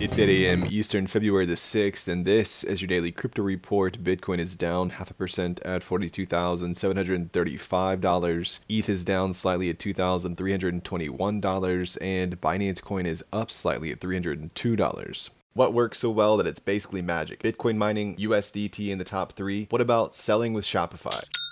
It's 8 a.m. Eastern, February the 6th, and this is your daily crypto report. Bitcoin is down half a percent at $42,735. ETH is down slightly at $2,321, and Binance Coin is up slightly at $302. What works so well that it's basically magic? Bitcoin mining, USDT in the top three. What about selling with Shopify?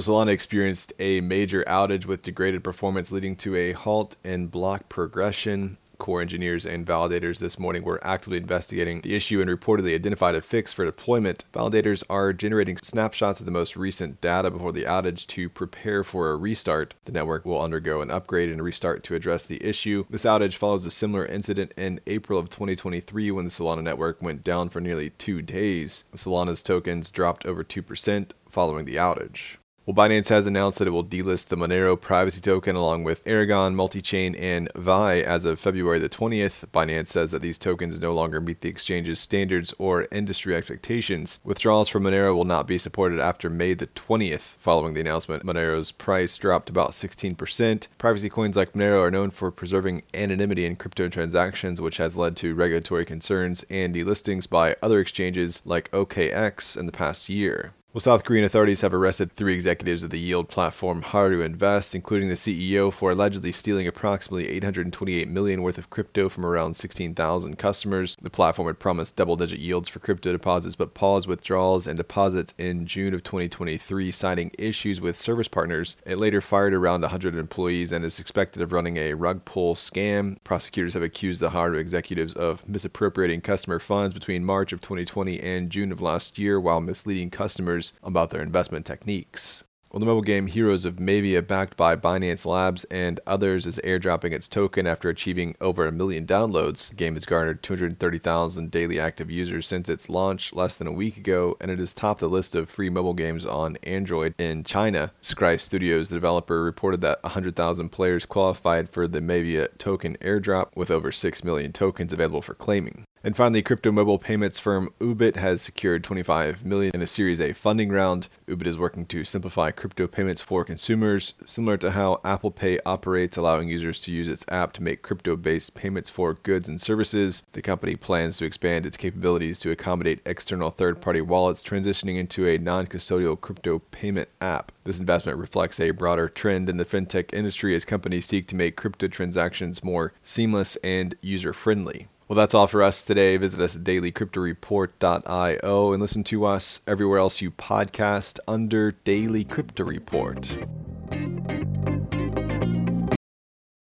Solana experienced a major outage with degraded performance, leading to a halt in block progression. Core engineers and validators this morning were actively investigating the issue and reportedly identified a fix for deployment. Validators are generating snapshots of the most recent data before the outage to prepare for a restart. The network will undergo an upgrade and restart to address the issue. This outage follows a similar incident in April of 2023 when the Solana network went down for nearly two days. Solana's tokens dropped over 2% following the outage. Well, Binance has announced that it will delist the Monero privacy token along with Aragon, Multichain, and Vai as of February the 20th. Binance says that these tokens no longer meet the exchange's standards or industry expectations. Withdrawals from Monero will not be supported after May the 20th. Following the announcement, Monero's price dropped about 16%. Privacy coins like Monero are known for preserving anonymity in crypto transactions, which has led to regulatory concerns and delistings by other exchanges like OKX in the past year. Well, South Korean authorities have arrested three executives of the yield platform Haru Invest, including the CEO, for allegedly stealing approximately 828 million worth of crypto from around 16,000 customers. The platform had promised double-digit yields for crypto deposits, but paused withdrawals and deposits in June of 2023, citing issues with service partners. It later fired around 100 employees and is suspected of running a rug pull scam. Prosecutors have accused the Haru executives of misappropriating customer funds between March of 2020 and June of last year while misleading customers about their investment techniques. Well, the mobile game Heroes of Mavia, backed by Binance Labs and others, is airdropping its token after achieving over a million downloads. The game has garnered 230,000 daily active users since its launch less than a week ago, and it has topped the list of free mobile games on Android in China. Scry Studios, the developer, reported that 100,000 players qualified for the Mavia token airdrop, with over 6 million tokens available for claiming. And finally, crypto mobile payments firm Oobit has secured 25 million in a Series A funding round. Oobit is working to simplify crypto payments for consumers, similar to how Apple Pay operates, allowing users to use its app to make crypto-based payments for goods and services. The company plans to expand its capabilities to accommodate external third-party wallets, transitioning into a non-custodial crypto payment app. This investment reflects a broader trend in the fintech industry as companies seek to make crypto transactions more seamless and user-friendly. Well, that's all for us today. Visit us at dailycryptoreport.io and listen to us everywhere else you podcast under Daily Crypto Report.